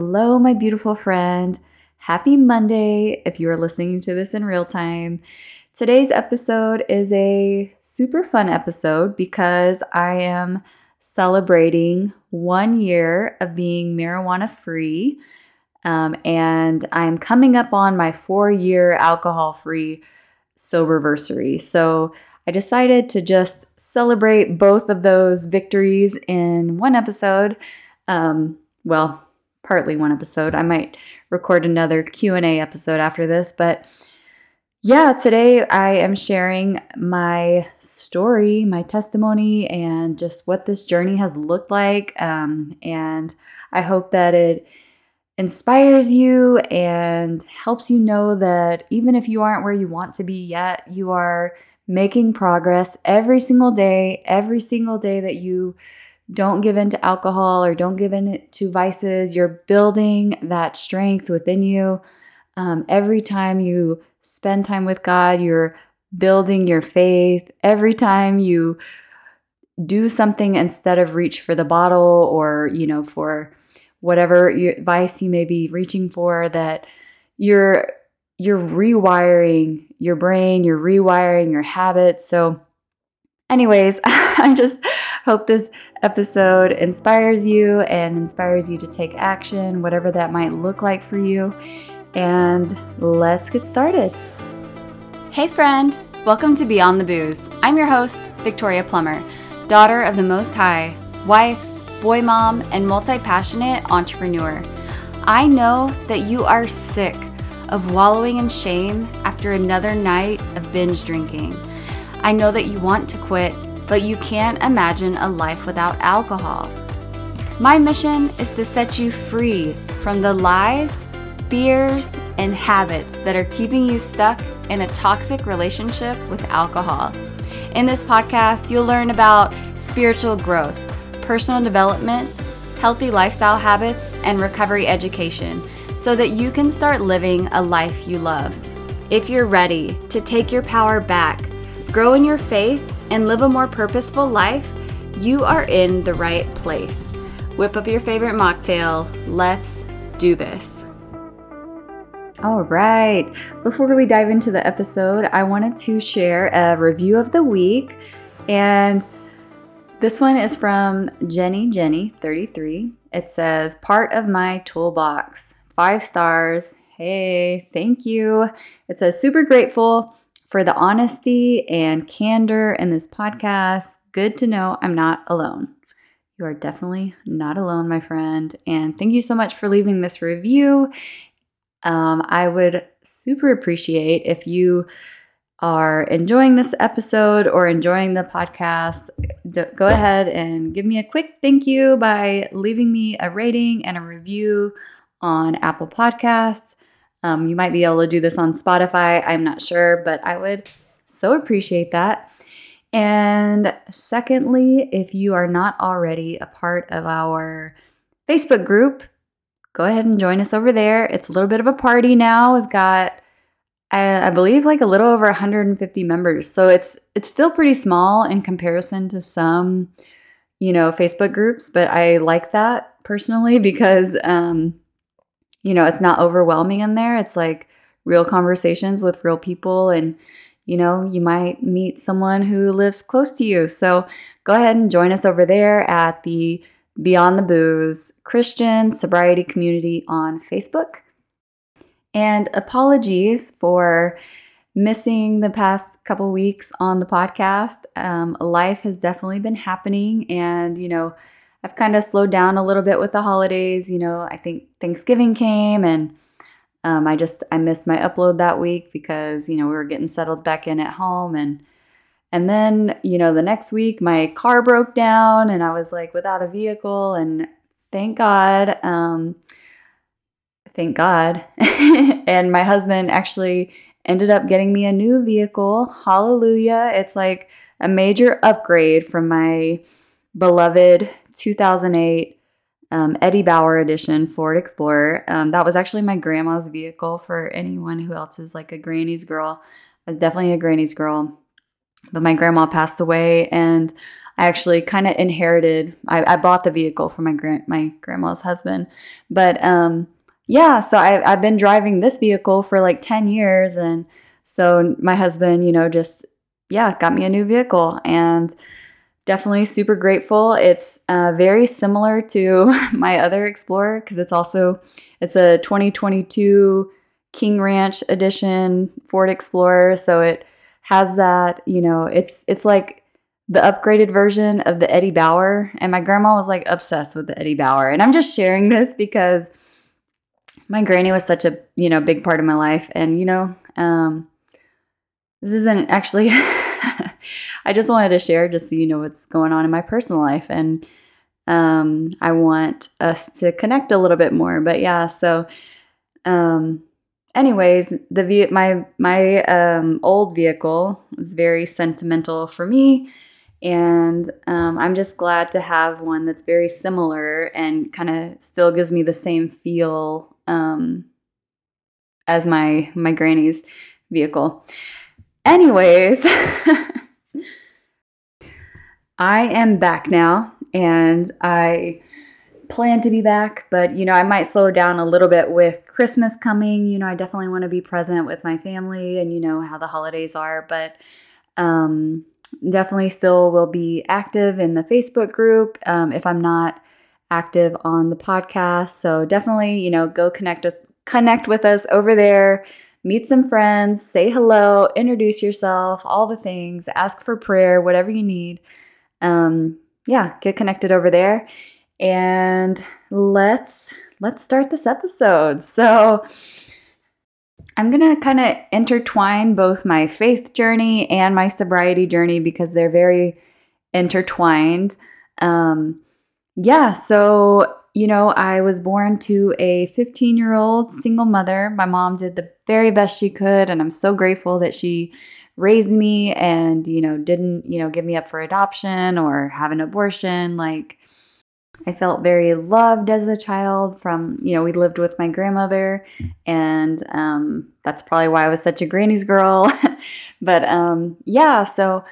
Hello, my beautiful friend. Happy Monday if you are listening to this in real time. Today's episode is a super fun episode because I am celebrating one year of being marijuana free. Um, and I'm coming up on my four year alcohol free soberversary. So I decided to just celebrate both of those victories in one episode. Um, well, partly one episode. I might record another Q&A episode after this, but yeah, today I am sharing my story, my testimony, and just what this journey has looked like. Um, and I hope that it inspires you and helps you know that even if you aren't where you want to be yet, you are making progress every single day, every single day that you don't give in to alcohol or don't give in to vices. You're building that strength within you. Um, every time you spend time with God, you're building your faith. Every time you do something instead of reach for the bottle or, you know, for whatever advice you may be reaching for, that you're you're rewiring your brain, you're rewiring your habits. So, anyways, I'm just hope this episode inspires you and inspires you to take action, whatever that might look like for you. And let's get started. Hey, friend, welcome to Beyond the Booze. I'm your host, Victoria Plummer, daughter of the Most High, wife, boy mom, and multi passionate entrepreneur. I know that you are sick of wallowing in shame after another night of binge drinking. I know that you want to quit, but you can't imagine a life without alcohol. My mission is to set you free from the lies, fears, and habits that are keeping you stuck in a toxic relationship with alcohol. In this podcast, you'll learn about spiritual growth, personal development, healthy lifestyle habits, and recovery education so that you can start living a life you love. If you're ready to take your power back, grow in your faith, and live a more purposeful life, you are in the right place. Whip up your favorite mocktail. Let's do this. All right. Before we dive into the episode, I wanted to share a review of the week. And this one is from Jenny Jenny 33. It says, Part of my toolbox five stars. Hey, thank you. It says, super grateful for the honesty and candor in this podcast. Good to know I'm not alone. You are definitely not alone, my friend. And thank you so much for leaving this review. Um, I would super appreciate if you are enjoying this episode or enjoying the podcast, go ahead and give me a quick thank you by leaving me a rating and a review on Apple Podcasts. Um, you might be able to do this on Spotify. I'm not sure, but I would so appreciate that. And secondly, if you are not already a part of our Facebook group, go ahead and join us over there. It's a little bit of a party now. We've got I, I believe like a little over 150 members. So it's it's still pretty small in comparison to some, you know, Facebook groups, but I like that personally because um you know, it's not overwhelming in there. It's like real conversations with real people and you know, you might meet someone who lives close to you. So go ahead and join us over there at the Beyond the Booze Christian Sobriety Community on Facebook. And apologies for missing the past couple weeks on the podcast. Um, life has definitely been happening, and you know, I've kind of slowed down a little bit with the holidays. You know, I think Thanksgiving came and um, I just I missed my upload that week because you know we were getting settled back in at home and and then you know the next week my car broke down and I was like without a vehicle and thank God, um, thank God, and my husband actually ended up getting me a new vehicle. Hallelujah! It's like a major upgrade from my beloved 2008 um, Eddie Bauer edition Ford Explorer. Um, that was actually my grandma's vehicle for anyone who else is like a granny's girl. I was definitely a granny's girl, but my grandma passed away and I actually kind of inherited. I, I, bought the vehicle for my grand my grandma's husband, but um, yeah. So I, I've been driving this vehicle for like ten years, and so my husband, you know, just yeah, got me a new vehicle, and definitely super grateful. It's uh, very similar to my other Explorer because it's also it's a 2022 King Ranch edition Ford Explorer, so it has that. You know, it's it's like the upgraded version of the Eddie Bauer, and my grandma was like obsessed with the Eddie Bauer. And I'm just sharing this because my granny was such a you know big part of my life, and you know, um, this isn't actually. I just wanted to share just so you know what's going on in my personal life. And um, I want us to connect a little bit more. But yeah, so um, anyways, the ve- my my um, old vehicle is very sentimental for me, and um, I'm just glad to have one that's very similar and kind of still gives me the same feel um, as my my granny's vehicle. Anyways. I am back now and I plan to be back, but you know, I might slow down a little bit with Christmas coming. You know, I definitely want to be present with my family and you know how the holidays are, but um, definitely still will be active in the Facebook group um, if I'm not active on the podcast. So definitely, you know, go connect with connect with us over there. Meet some friends, say hello, introduce yourself, all the things, ask for prayer, whatever you need um, yeah, get connected over there. And let's let's start this episode. So I'm going to kind of intertwine both my faith journey and my sobriety journey because they're very intertwined. Um, yeah, so, you know, I was born to a 15 year old single mother. My mom did the very best she could, and I'm so grateful that she raised me and, you know, didn't, you know, give me up for adoption or have an abortion. Like, I felt very loved as a child from, you know, we lived with my grandmother, and um, that's probably why I was such a granny's girl. but um, yeah, so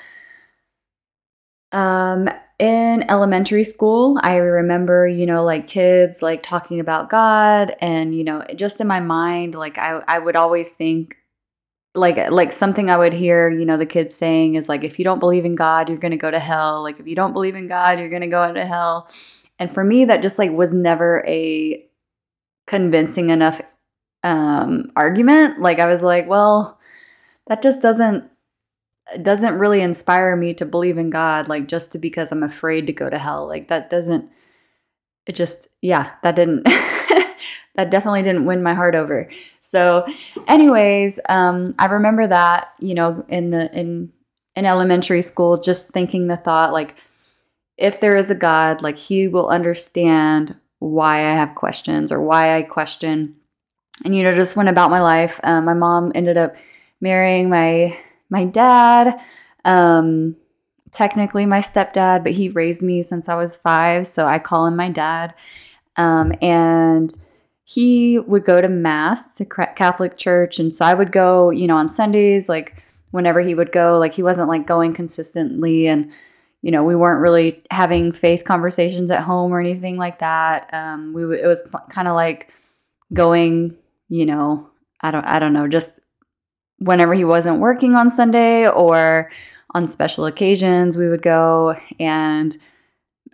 um, in elementary school, I remember, you know, like kids like talking about God, and, you know, just in my mind, like I, I would always think, like like something I would hear, you know, the kids saying is like if you don't believe in God, you're to go to hell. Like if you don't believe in God, you're to go into hell. And for me that just like was never a convincing enough um argument. Like I was like, well, that just doesn't doesn't really inspire me to believe in God like just because I'm afraid to go to hell. Like that doesn't it just yeah, that didn't that definitely didn't win my heart over. So, anyways, um, I remember that you know in the in in elementary school, just thinking the thought like, if there is a God, like He will understand why I have questions or why I question. And you know, just went about my life. Um, my mom ended up marrying my my dad. Um, technically my stepdad, but he raised me since I was five, so I call him my dad. Um, and he would go to mass to Catholic church. And so I would go, you know, on Sundays, like whenever he would go, like he wasn't like going consistently. And, you know, we weren't really having faith conversations at home or anything like that. Um, we, it was kind of like going, you know, I don't, I don't know, just whenever he wasn't working on Sunday or on special occasions, we would go and,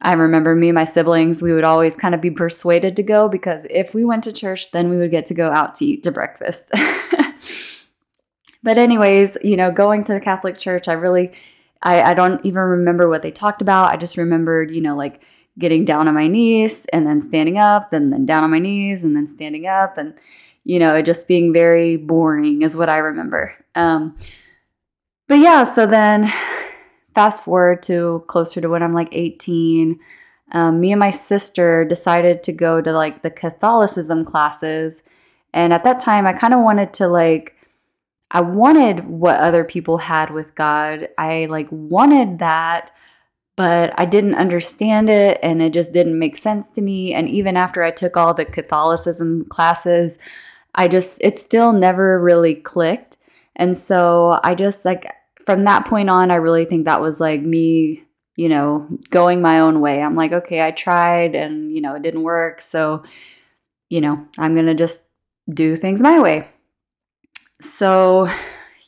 I remember me and my siblings, we would always kind of be persuaded to go because if we went to church, then we would get to go out to eat to breakfast. but, anyways, you know, going to the Catholic Church, I really, I, I don't even remember what they talked about. I just remembered, you know, like getting down on my knees and then standing up and then down on my knees and then standing up and, you know, it just being very boring is what I remember. Um, but yeah, so then fast forward to closer to when I'm like 18, um, me and my sister decided to go to like the Catholicism classes. And at that time, I kind of wanted to like, I wanted what other people had with God. I like wanted that, but I didn't understand it and it just didn't make sense to me. And even after I took all the Catholicism classes, I just, it still never really clicked. And so I just like, from that point on, I really think that was like me you know, going my own way. I'm like, okay, I tried and, you know, it didn't work. So, you know, I'm going to just do things my way. So,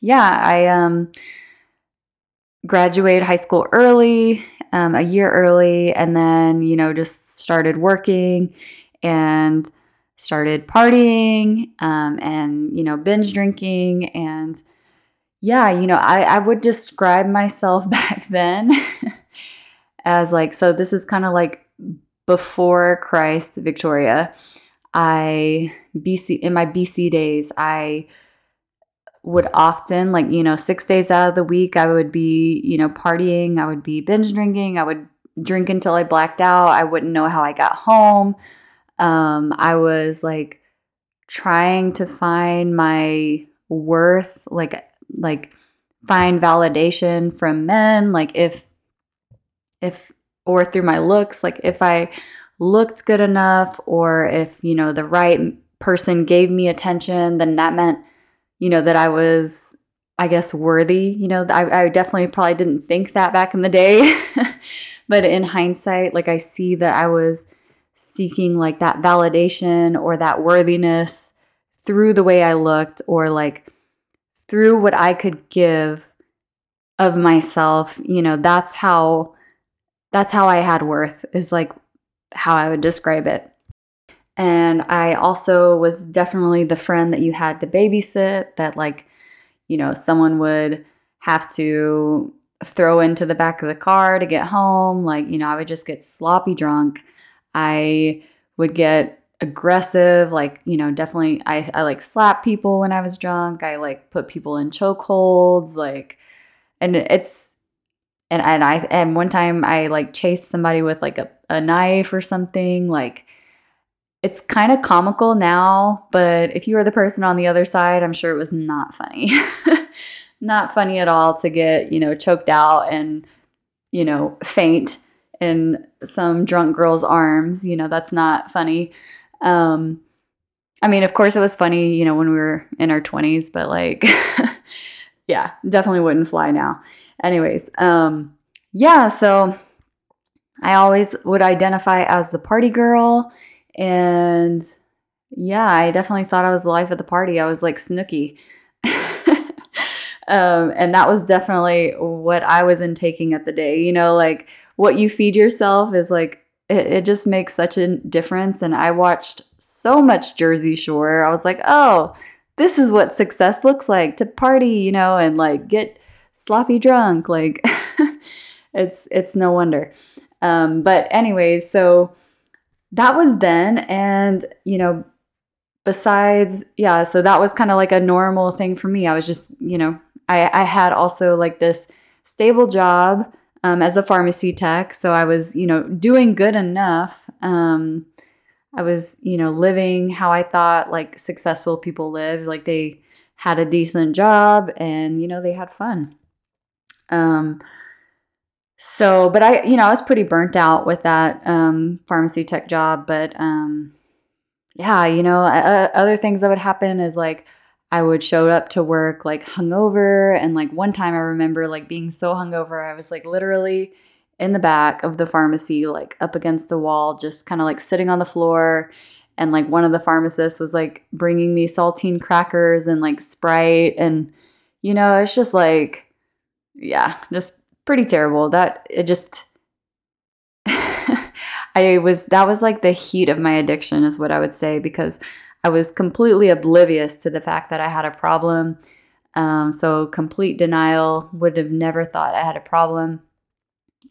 yeah, I um graduated high school early, um, a year early, and then, you know, just started working and started partying um, and, you know, binge drinking and yeah, you know, I, I would describe myself back then as like, so this is kind of like before Christ, Victoria. I, BC, in my BC days, I would often, like, you know, six days out of the week, I would be, you know, partying, I would be binge drinking, I would drink until I blacked out. I wouldn't know how I got home. Um, I was like trying to find my worth, like like find validation from men like if if or through my looks like if i looked good enough or if you know the right person gave me attention then that meant you know that i was i guess worthy you know? I, I definitely probably didn't think that back in the day. But in hindsight like i see that i was seeking like that validation or that worthiness through the way i looked or like through what I could give of myself, you know, that's how that's how I had worth is like how I would describe it. And I also was definitely the friend that you had to babysit that like, you know, someone would have to throw into the back of the car to get home. Like, you know, I would just get sloppy drunk. I would get aggressive like you know definitely I, I like slap people when i was drunk. I like put people in chokeholds like and it's and, and i and one time i like chased somebody with like a, a knife or something like it's kind of comical now but if you were the person on the other side i'm sure it was not funny. Not funny at all to get you know choked out and you know faint in some drunk girl's arms you know that's not funny um, I mean, of course, it was funny, you know, when we were in our 20s, but like, yeah, definitely wouldn't fly now. Anyways, um, yeah, so I always would identify as the party girl. And yeah, I definitely thought I was the life of the party. I was like Snooki. um, and that was definitely what I was intaking at the day. You know, like what you feed yourself is like it, it just makes such a difference. And I watched so much Jersey Shore. I was like, oh, this is what success looks like to party, you know, and like get sloppy drunk. Like it's it's no wonder. Um, but anyways, so that was then, and you know, besides, yeah, so that was kind of like a normal thing for me. I was just, you know, I I had also like this stable job um, as a pharmacy tech. So I was, you know, doing good enough. Um, I was, you know, living how I thought like successful people lived. Like they had a decent job and, you know, they had fun. Um, so, but I, you know, I was pretty burnt out with that um, pharmacy tech job. But um, yeah, you know, other things that would happen is like I would show up to work like hungover. And like one time I remember like being so hungover, I was like literally in the back of the pharmacy, like up against the wall, just kind of like sitting on the floor. And like one of the pharmacists was like bringing me saltine crackers and like Sprite. And, you know, it's just like, yeah, just pretty terrible. That it just, I was, that was like the heat of my addiction, is what I would say, because I was completely oblivious to the fact that I had a problem. Um, so complete denial, would have never thought I had a problem.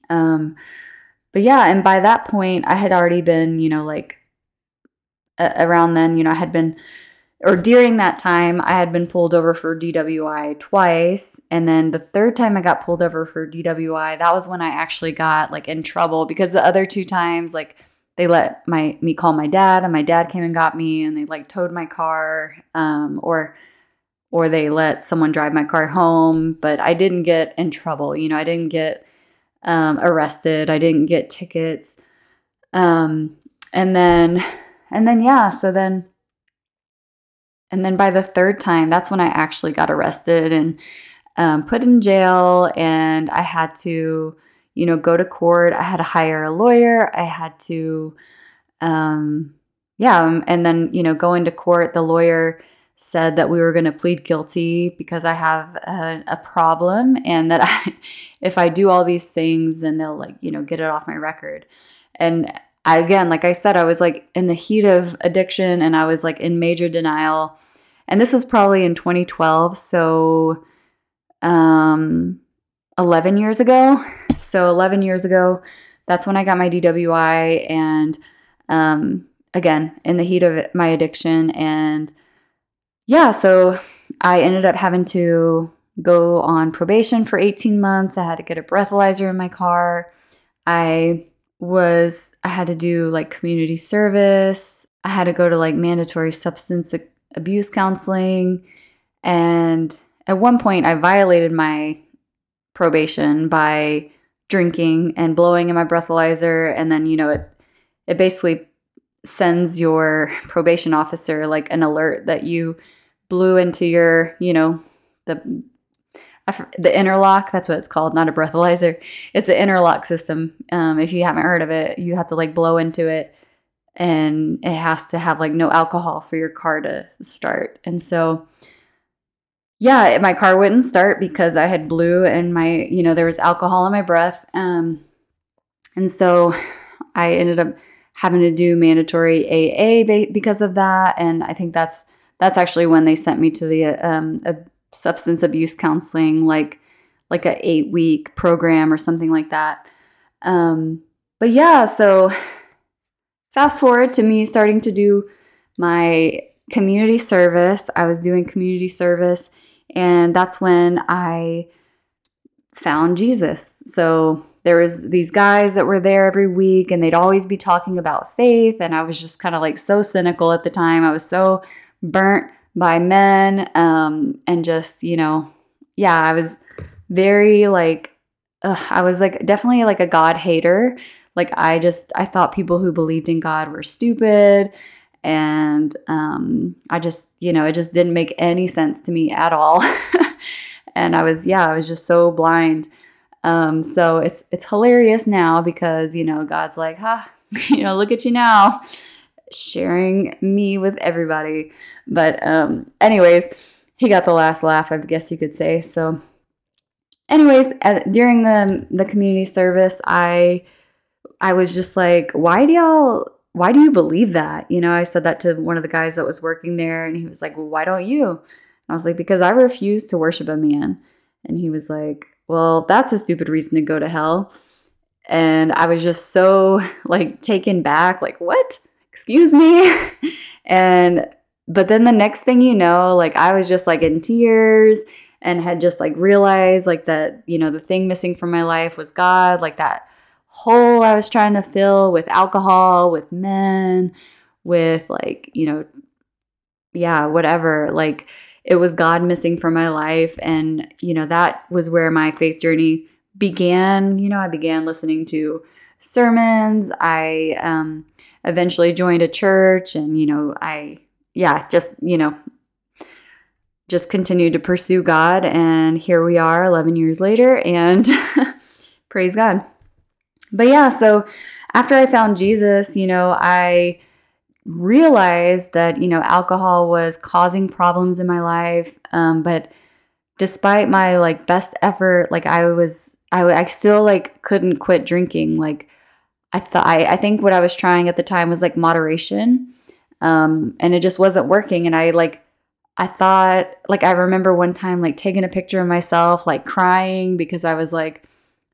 Um, but yeah, and by that point, I had already been, you know, like around then, you know, I had been, or during that time, I had been pulled over for DWI twice. And then the third time I got pulled over for DWI, that was when I actually got like in trouble because the other two times, like, they let my me call my dad and my dad came and got me and they like towed my car um, or or they let someone drive my car home but i didn't get in trouble you know i didn't get um, arrested i didn't get tickets um, and then and then yeah so then and then by the third time that's when i actually got arrested and um, put in jail and i had to you know, go to court. I had to hire a lawyer. I had to, um, yeah. Um, and then, you know, go into court. The lawyer said that we were going to plead guilty because I have a, a problem and that I, if I do all these things, then they'll like, you know, get it off my record. And I, again, like I said, I was like in the heat of addiction and I was like in major denial. And this was probably in 2012. So, um, 11 years ago. So 11 years ago, that's when I got my DWI. And um, again, in the heat of my addiction. And yeah, so I ended up having to go on probation for 18 months. I had to get a breathalyzer in my car. I was, I had to do like community service. I had to go to like mandatory substance abuse counseling. And at one point, I violated my probation by drinking and blowing in my breathalyzer and then you know it it basically sends your probation officer like an alert that you blew into your you know the the interlock that's what it's called not a breathalyzer. It's an interlock system. Um, if you haven't heard of it you have to like blow into it and it has to have like no alcohol for your car to start. And so yeah, my car wouldn't start because I had blew and my, you know, there was alcohol in my breath. Um, and so I ended up having to do mandatory AA because of that. And I think that's that's actually when they sent me to the um, a substance abuse counseling, like like a eight week program or something like that. Um, but yeah, so fast forward to me starting to do my community service. I was doing community service and that's when I found Jesus. So there was these guys that were there every week and they'd always be talking about faith and I was just kind of like so cynical at the time. I was so burnt by men um, and just, you know, yeah, I was very like ugh, I was like definitely like a God hater. Like I just I thought people who believed in God were stupid and um, I just, you know, it just didn't make any sense to me at all. and I was, yeah, I was just so blind. Um, so it's it's hilarious now because you know God's like, ha, you know, look at you now, sharing me with everybody. But um, anyways, he got the last laugh, I guess you could say. So, anyways, at, during the the community service, I I was just like, why do y'all why do you believe that? You know, I said that to one of the guys that was working there, and he was like, well, why don't you? And I was like, because I refuse to worship a man. And he was like, well, that's a stupid reason to go to hell. And I was just so like taken back, like, what? Excuse me? and, but then the next thing you know, like, I was just like in tears and had just like realized like that, you know, the thing missing from my life was God, like that hole I was trying to fill with alcohol, with men, with like, you know, yeah, whatever. Like it was God missing from my life. And, you know, that was where my faith journey began. You know, I began listening to sermons. I um, eventually joined a church and, you know, I, yeah, just, you know, just continued to pursue God. And here we are 11 years later. And praise God. But yeah, so after I found Jesus, you know, I realized that, you know, alcohol was causing problems in my life. Um, but despite my like best effort, like I was, I, I still like couldn't quit drinking. Like I thought, I, I think what I was trying at the time was like moderation. Um, and it just wasn't working. And I like, I thought, like, I remember one time, like, taking a picture of myself, like, crying because I was like,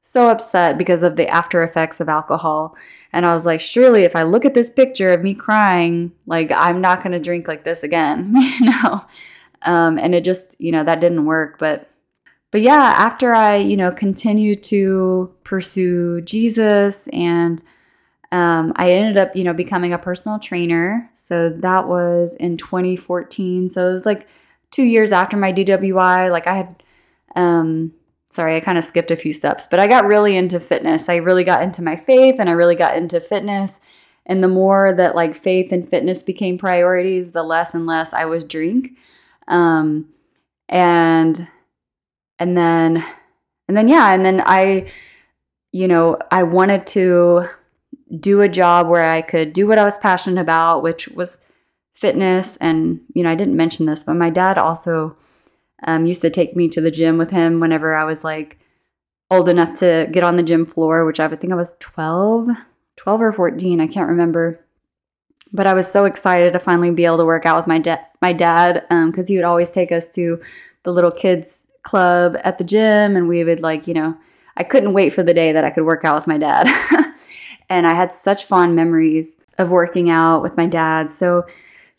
so upset because of the after effects of alcohol. And I was like, surely if I look at this picture of me crying, like I'm not going to drink like this again, you know? Um, and it just, you know, that didn't work. But, but yeah, after I, you know, continued to pursue Jesus and um, I ended up, you know, becoming a personal trainer. So that was in 2014. So it was like two years after my DWI. Like I had, um, sorry, I kind of skipped a few steps, but I got really into fitness. I really got into my faith and I really got into fitness. And the more that like faith and fitness became priorities, the less and less I was drink. Um, and and then and then yeah, and then I you know, I wanted to do a job where I could do what I was passionate about, which was fitness. And, you know, I didn't mention this, but my dad also um, used to take me to the gym with him whenever I was like old enough to get on the gym floor, which I would think I was 12, 12 or 14. I can't remember. But I was so excited to finally be able to work out with my, da- my dad because um, he would always take us to the little kids club at the gym and we would like, you know, I couldn't wait for the day that I could work out with my dad. and I had such fond memories of working out with my dad. So,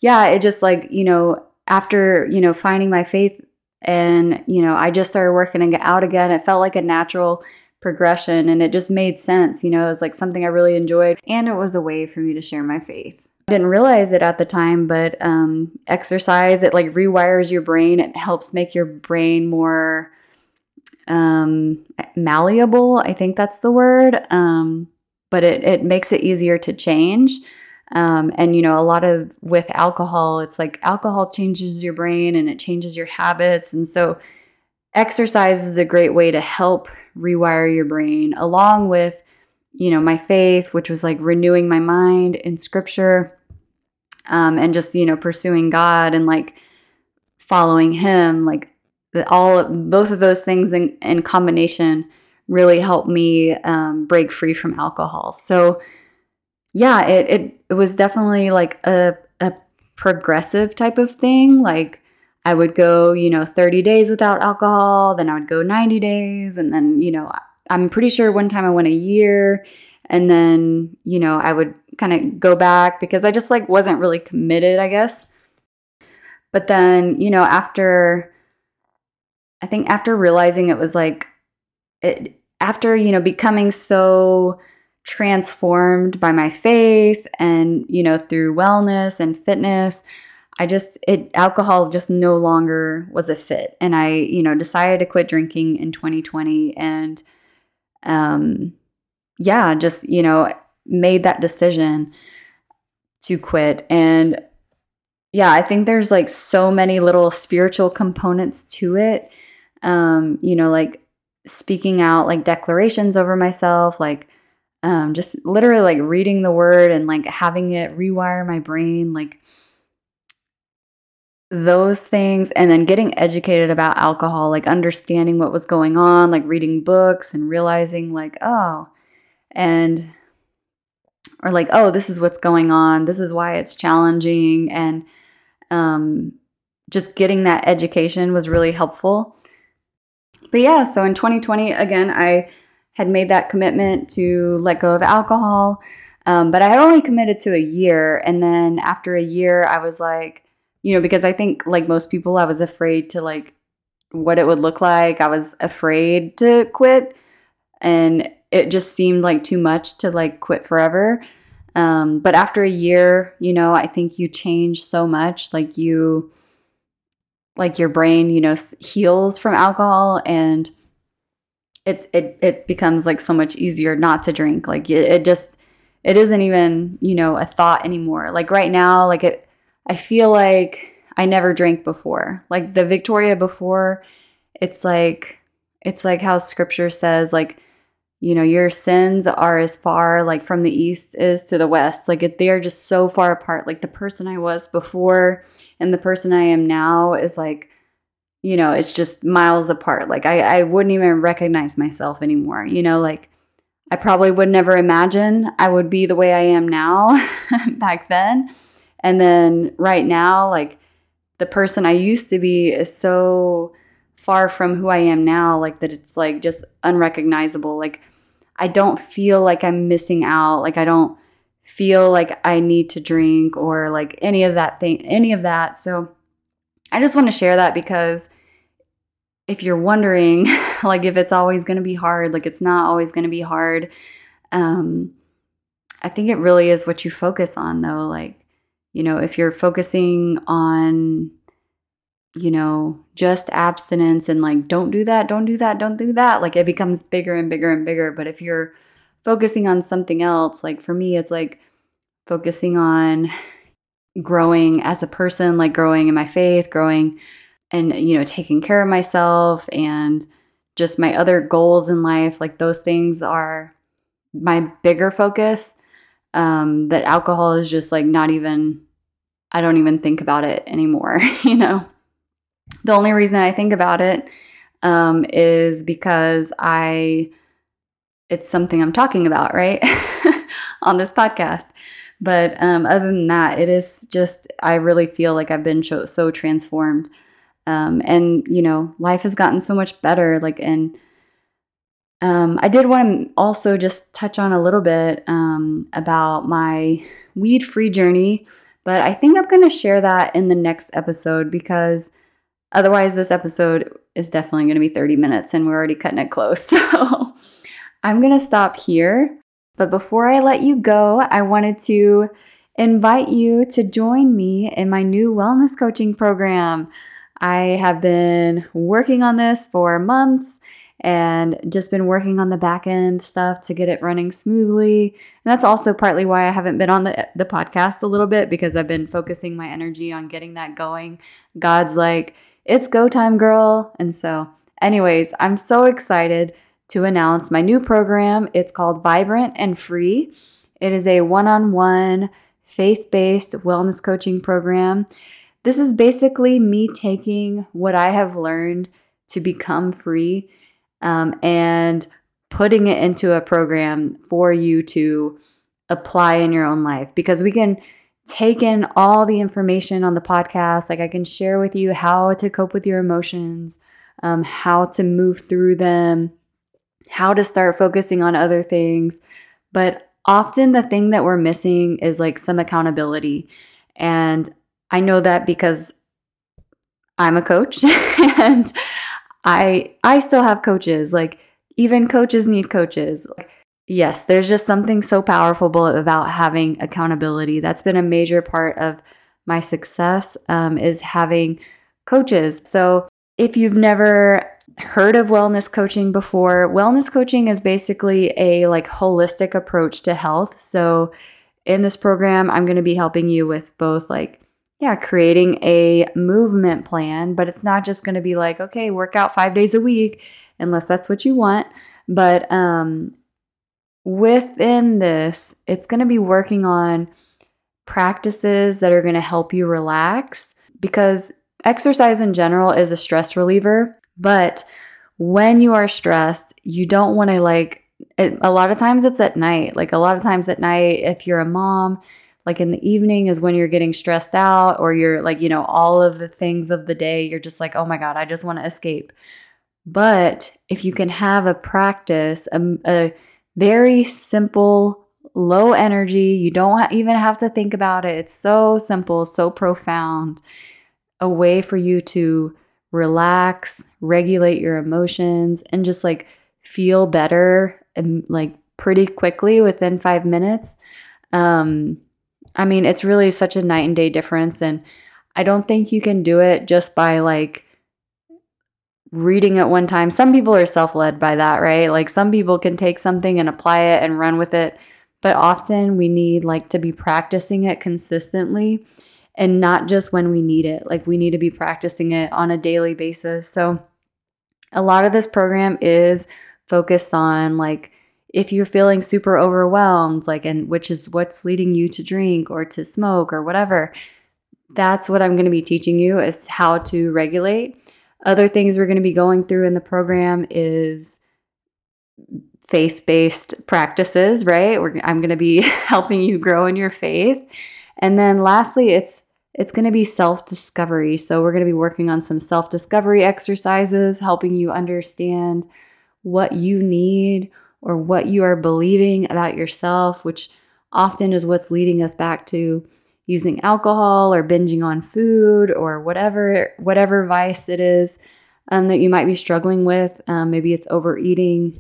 yeah, it just like, you know, after, you know, finding my faith and, you know, I just started working out again, it felt like a natural progression and it just made sense. You know, it was like something I really enjoyed and it was a way for me to share my faith. I didn't realize it at the time, but um, exercise, it like rewires your brain. It helps make your brain more um, malleable. I think that's the word. Um, but it, it makes it easier to change. Um, and you know, a lot of with alcohol, it's like alcohol changes your brain and it changes your habits. And so, exercise is a great way to help rewire your brain, along with, you know, my faith, which was like renewing my mind in scripture um, and just, you know, pursuing God and like following Him. Like, all both of those things in, in combination really helped me um, break free from alcohol. So, yeah, it, it, it was definitely like a, a progressive type of thing. Like, I would go, you know, 30 days without alcohol, then I would go 90 days, and then, you know, I'm pretty sure one time I went a year, and then, you know, I would kind of go back because I just like wasn't really committed, I guess. But then, you know, after I think after realizing it was like it after, you know, becoming so transformed by my faith and, you know, through wellness and fitness, I just, it, alcohol just no longer was a fit. And I, you know, decided to quit drinking in 2020 and, um, yeah, just, you know, made that decision to quit. And yeah, I think there's like so many little spiritual components to it. Um, you know, like speaking out like declarations over myself, like um, just literally like reading the word and like having it rewire my brain, like those things, and then getting educated about alcohol, like understanding what was going on, like reading books and realizing, like, oh, and or like, oh, this is what's going on, this is why it's challenging, and um, just getting that education was really helpful. But yeah, so in 2020, again, I had made that commitment to let go of alcohol. Um, but I had only committed to a year. And then after a year, I was like, you know, because I think like most people, I was afraid to like what it would look like. I was afraid to quit. And it just seemed like too much to like quit forever. Um, but after a year, you know, I think you change so much. Like you, like your brain, you know, heals from alcohol and it it it becomes like so much easier not to drink. Like it, it just it isn't even, you know, a thought anymore. Like right now, like it I feel like I never drank before. Like the Victoria before, it's like it's like how scripture says like you know your sins are as far like from the east is to the west like they are just so far apart like the person i was before and the person i am now is like you know it's just miles apart like i, I wouldn't even recognize myself anymore you know like i probably would never imagine i would be the way i am now back then and then right now like the person i used to be is so far from who I am now, like that it's like just unrecognizable. Like I don't feel like I'm missing out. Like I don't feel like I need to drink or like any of that thing, any of that. So I just want to share that because if you're wondering, like if it's always going to be hard, like it's not always going to be hard. Um, I think it really is what you focus on, though. Like, you know, if you're focusing on you know, just abstinence and like, don't do that, don't do that, don't do that, like it becomes bigger and bigger and bigger. But if you're focusing on something else, like for me, it's like focusing on growing as a person, like growing in my faith, growing and, you know, taking care of myself and just my other goals in life, like those things are my bigger focus. Um, that alcohol is just like not even, I don't even think about it anymore, you know? The only reason I think about it um, is because I, it's something I'm talking about, right? On this podcast. But um, other than that, it is just, I really feel like I've been so, so transformed. Um, and, you know, life has gotten so much better. Like, and um, I did want to also just touch on a little bit um, about my weed free journey, but I think I'm going to share that in the next episode because otherwise, this episode is definitely going to be 30 minutes and we're already cutting it close. So I'm going to stop here. But before I let you go, I wanted to invite you to join me in my new wellness coaching program. I have been working on this for months and just been working on the back end stuff to get it running smoothly. And that's also partly why I haven't been on the, the podcast a little bit because I've been focusing my energy on getting that going. God's like, it's go time, girl. And so, anyways, I'm so excited to announce my new program. It's called Vibrant and Free. It is a one on one, faith based wellness coaching program. This is basically me taking what I have learned to become free um, and putting it into a program for you to apply in your own life because we can take in all the information on the podcast. Like I can share with you how to cope with your emotions, um, how to move through them, how to start focusing on other things. But often the thing that we're missing is like some accountability. And I know that because I'm a coach and I I still have coaches. Like even coaches need coaches. yes, there's just something so powerful about having accountability. That's been a major part of my success um, is having coaches. So if you've never heard of wellness coaching before, wellness coaching is basically a like holistic approach to health. So in this program, I'm going to be helping you with both like yeah, creating a movement plan, but it's not just going to be like, okay, work out 5 days a week unless that's what you want, but um within this, it's going to be working on practices that are going to help you relax because exercise in general is a stress reliever but when you are stressed, you don't want to like, it, a lot of times it's at night. Like a lot of times at night, if you're a mom, like in the evening is when you're getting stressed out or you're like, you know, all of the things of the day, you're just like, oh my God, I just want to escape. But if you can have a practice, a, a very simple, low energy, you don't even have to think about it. It's so simple, so profound, a way for you to relax, regulate your emotions, and just like feel better and like pretty quickly within five minutes. Um, I mean, it's really such a night and day difference. And I don't think you can do it just by like reading it one time. Some people are self led by that, right? Like some people can take something and apply it and run with it. But often we need like to be practicing it consistently and not just when we need it. Like we need to be practicing it on a daily basis. So a lot of this program is focused on like if you're feeling super overwhelmed, like and which is what's leading you to drink or to smoke or whatever. That's what I'm going to be teaching you is how to regulate. Other things we're going to be going through in the program is faith-based practices, right? We're, I'm going to be helping you grow in your faith. And then lastly, it's it's going to be self-discovery. So we're going to be working on some self-discovery exercises, helping you understand what you need or what you are believing about yourself, which often is what's leading us back to using alcohol or binging on food or whatever whatever vice it is um, that you might be struggling with. Um, maybe it's overeating.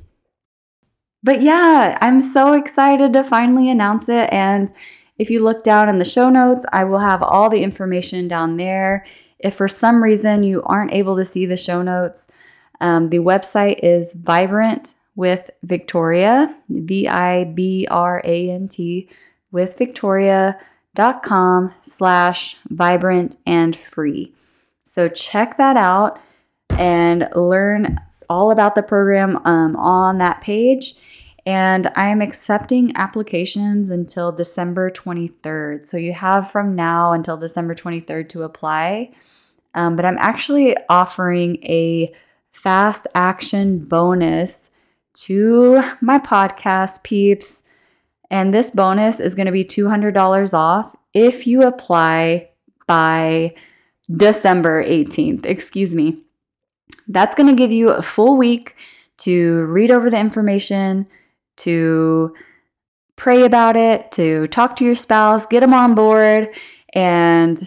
But yeah, I'm so excited to finally announce it and if you look down in the show notes, I will have all the information down there. If for some reason you aren't able to see the show notes, um, the website is Vibrant with Victoria, V I B R A N T, with Victoria.com slash vibrant and free. So check that out and learn all about the program um, on that page. And I am accepting applications until December 23rd. So you have from now until December 23rd to apply. Um, but I'm actually offering a fast action bonus to my podcast peeps. And this bonus is going to be $200 off if you apply by December 18th. Excuse me. That's going to give you a full week to read over the information, to pray about it, to talk to your spouse, get them on board. And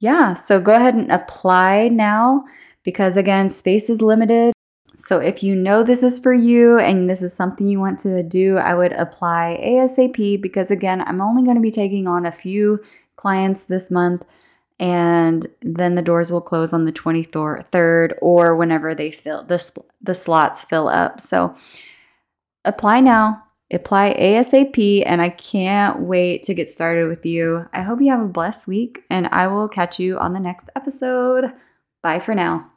yeah, so go ahead and apply now because again, space is limited. So if you know this is for you and this is something you want to do, I would apply ASAP because again, I'm only going to be taking on a few clients this month and then the doors will close on the 23rd or whenever they fill the, the slots fill up. So apply now, apply ASAP, and I can't wait to get started with you. I hope you have a blessed week, and I will catch you on the next episode. Bye for now.